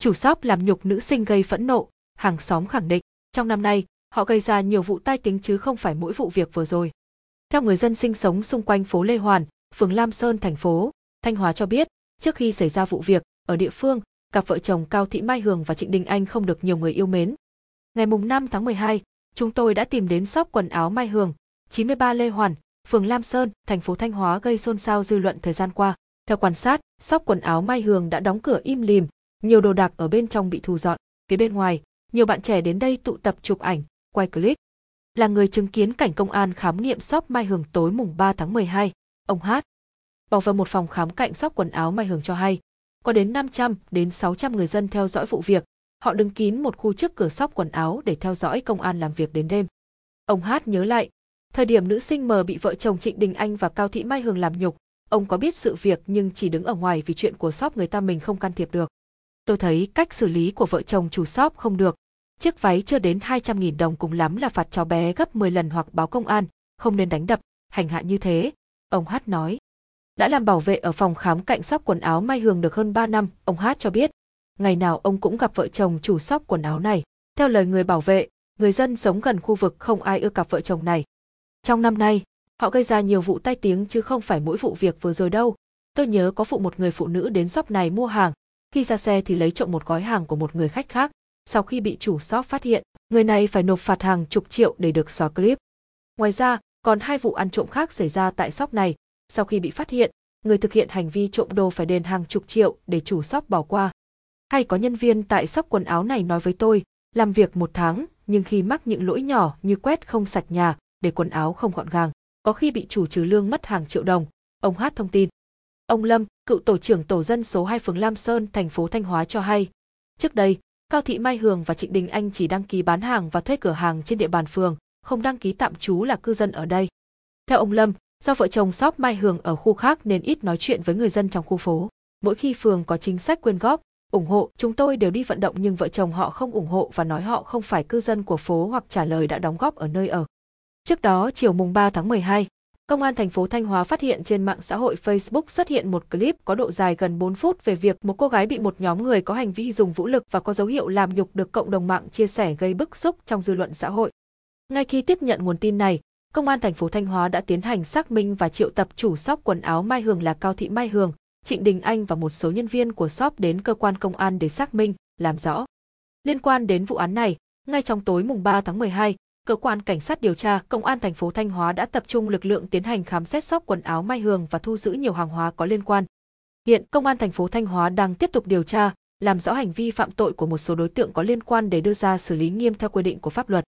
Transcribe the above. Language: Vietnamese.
Chủ shop làm nhục nữ sinh gây phẫn nộ, hàng xóm khẳng định, trong năm nay, họ gây ra nhiều vụ tai tiếng chứ không phải mỗi vụ việc vừa rồi. Theo người dân sinh sống xung quanh phố Lê Hoàn, phường Lam Sơn thành phố, Thanh Hóa cho biết, trước khi xảy ra vụ việc, ở địa phương, cặp vợ chồng Cao Thị Mai Hường và Trịnh Đình Anh không được nhiều người yêu mến. Ngày mùng 5 tháng 12, chúng tôi đã tìm đến shop quần áo Mai Hường, 93 Lê Hoàn, phường Lam Sơn, thành phố Thanh Hóa gây xôn xao dư luận thời gian qua. Theo quan sát, shop quần áo Mai Hường đã đóng cửa im lìm, nhiều đồ đạc ở bên trong bị thu dọn. Phía bên ngoài, nhiều bạn trẻ đến đây tụ tập chụp ảnh, quay clip. Là người chứng kiến cảnh công an khám nghiệm shop Mai Hường tối mùng 3 tháng 12, ông Hát bỏ vào một phòng khám cạnh shop quần áo Mai Hường cho hay, có đến 500 đến 600 người dân theo dõi vụ việc, họ đứng kín một khu trước cửa shop quần áo để theo dõi công an làm việc đến đêm. Ông Hát nhớ lại, thời điểm nữ sinh mờ bị vợ chồng Trịnh Đình Anh và Cao Thị Mai Hường làm nhục, ông có biết sự việc nhưng chỉ đứng ở ngoài vì chuyện của shop người ta mình không can thiệp được. Tôi thấy cách xử lý của vợ chồng chủ shop không được. Chiếc váy chưa đến 200.000 đồng cùng lắm là phạt cháu bé gấp 10 lần hoặc báo công an, không nên đánh đập, hành hạ như thế. Ông Hát nói. Đã làm bảo vệ ở phòng khám cạnh shop quần áo Mai Hường được hơn 3 năm, ông Hát cho biết. Ngày nào ông cũng gặp vợ chồng chủ shop quần áo này. Theo lời người bảo vệ, người dân sống gần khu vực không ai ưa cặp vợ chồng này. Trong năm nay, họ gây ra nhiều vụ tai tiếng chứ không phải mỗi vụ việc vừa rồi đâu. Tôi nhớ có vụ một người phụ nữ đến shop này mua hàng, khi ra xe thì lấy trộm một gói hàng của một người khách khác. Sau khi bị chủ shop phát hiện, người này phải nộp phạt hàng chục triệu để được xóa clip. Ngoài ra, còn hai vụ ăn trộm khác xảy ra tại shop này. Sau khi bị phát hiện, người thực hiện hành vi trộm đồ phải đền hàng chục triệu để chủ shop bỏ qua. Hay có nhân viên tại shop quần áo này nói với tôi, làm việc một tháng, nhưng khi mắc những lỗi nhỏ như quét không sạch nhà, để quần áo không gọn gàng, có khi bị chủ trừ lương mất hàng triệu đồng. Ông Hát thông tin. Ông Lâm, cựu tổ trưởng tổ dân số 2 phường Lam Sơn, thành phố Thanh Hóa cho hay, trước đây, Cao Thị Mai Hường và Trịnh Đình Anh chỉ đăng ký bán hàng và thuê cửa hàng trên địa bàn phường, không đăng ký tạm trú là cư dân ở đây. Theo ông Lâm, do vợ chồng shop Mai Hường ở khu khác nên ít nói chuyện với người dân trong khu phố. Mỗi khi phường có chính sách quyên góp, ủng hộ, chúng tôi đều đi vận động nhưng vợ chồng họ không ủng hộ và nói họ không phải cư dân của phố hoặc trả lời đã đóng góp ở nơi ở. Trước đó, chiều mùng 3 tháng 12, Công an thành phố Thanh Hóa phát hiện trên mạng xã hội Facebook xuất hiện một clip có độ dài gần 4 phút về việc một cô gái bị một nhóm người có hành vi dùng vũ lực và có dấu hiệu làm nhục được cộng đồng mạng chia sẻ gây bức xúc trong dư luận xã hội. Ngay khi tiếp nhận nguồn tin này, Công an thành phố Thanh Hóa đã tiến hành xác minh và triệu tập chủ shop quần áo Mai Hường là Cao Thị Mai Hường, Trịnh Đình Anh và một số nhân viên của shop đến cơ quan công an để xác minh, làm rõ. Liên quan đến vụ án này, ngay trong tối mùng 3 tháng 12, cơ quan cảnh sát điều tra công an thành phố Thanh Hóa đã tập trung lực lượng tiến hành khám xét shop quần áo Mai Hường và thu giữ nhiều hàng hóa có liên quan. Hiện công an thành phố Thanh Hóa đang tiếp tục điều tra, làm rõ hành vi phạm tội của một số đối tượng có liên quan để đưa ra xử lý nghiêm theo quy định của pháp luật.